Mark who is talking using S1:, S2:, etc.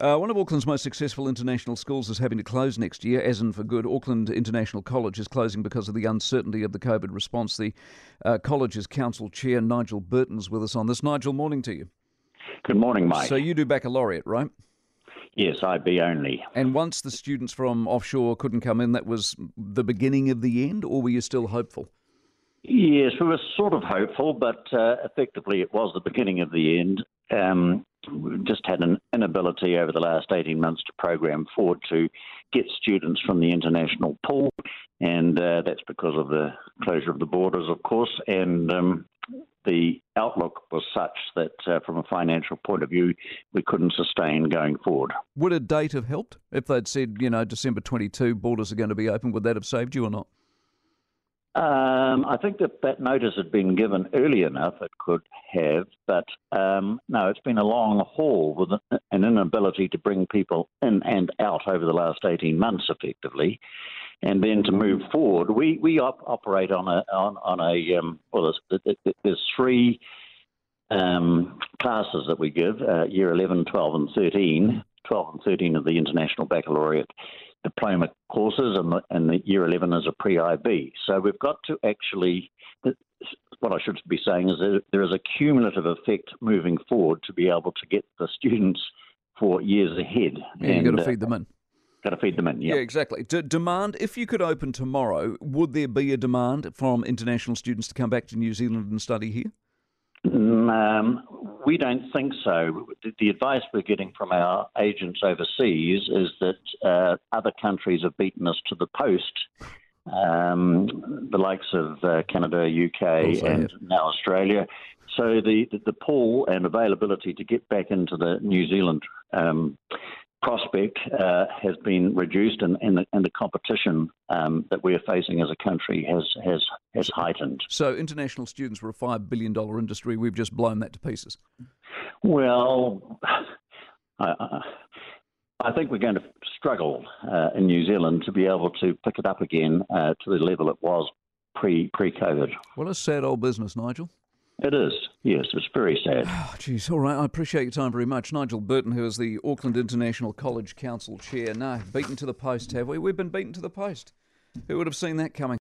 S1: Uh, one of Auckland's most successful international schools is having to close next year, as in for good. Auckland International College is closing because of the uncertainty of the COVID response. The uh, college's council chair, Nigel Burton's with us on this. Nigel, morning to you.
S2: Good morning, Mike.
S1: So you do baccalaureate, right?
S2: Yes, IB only.
S1: And once the students from offshore couldn't come in, that was the beginning of the end, or were you still hopeful?
S2: Yes, we were sort of hopeful, but uh, effectively it was the beginning of the end. Um, just had an inability over the last 18 months to program forward to get students from the international pool, and uh, that's because of the closure of the borders, of course, and um, the outlook was such that uh, from a financial point of view, we couldn't sustain going forward.
S1: Would a date have helped? If they'd said, you know, December 22, borders are going to be open, would that have saved you or not?
S2: Um, I think that that notice had been given early enough, it could have, but um, no, it's been a long haul with an inability to bring people in and out over the last 18 months effectively. And then to move forward, we, we op- operate on a, on, on a um, well, there's, there's three um, classes that we give uh, year 11, 12, and 13. 12 and 13 of the International Baccalaureate diploma courses, and the, and the year 11 is a pre IB. So we've got to actually, what I should be saying is that there is a cumulative effect moving forward to be able to get the students for years ahead.
S1: Yeah, you've got to feed them in.
S2: Got to feed them in, yeah.
S1: Yeah, exactly. D- demand, if you could open tomorrow, would there be a demand from international students to come back to New Zealand and study here?
S2: Mm, um, we don't think so. The advice we're getting from our agents overseas is that uh, other countries have beaten us to the post. Um, the likes of uh, Canada, UK, and now Australia. So the, the, the pull and availability to get back into the New Zealand um, prospect uh, has been reduced, and, and, the, and the competition um, that we're facing as a country has has has heightened.
S1: So, international students were a five billion dollar industry. We've just blown that to pieces.
S2: Well, I, I think we're going to struggle uh, in New Zealand to be able to pick it up again uh, to the level it was pre pre COVID.
S1: Well, a sad old business, Nigel.
S2: It is. Yes, it's very sad.
S1: Oh, geez, all right. I appreciate your time very much. Nigel Burton, who is the Auckland International College Council Chair. No, beaten to the post, have we? We've been beaten to the post. Who would have seen that coming?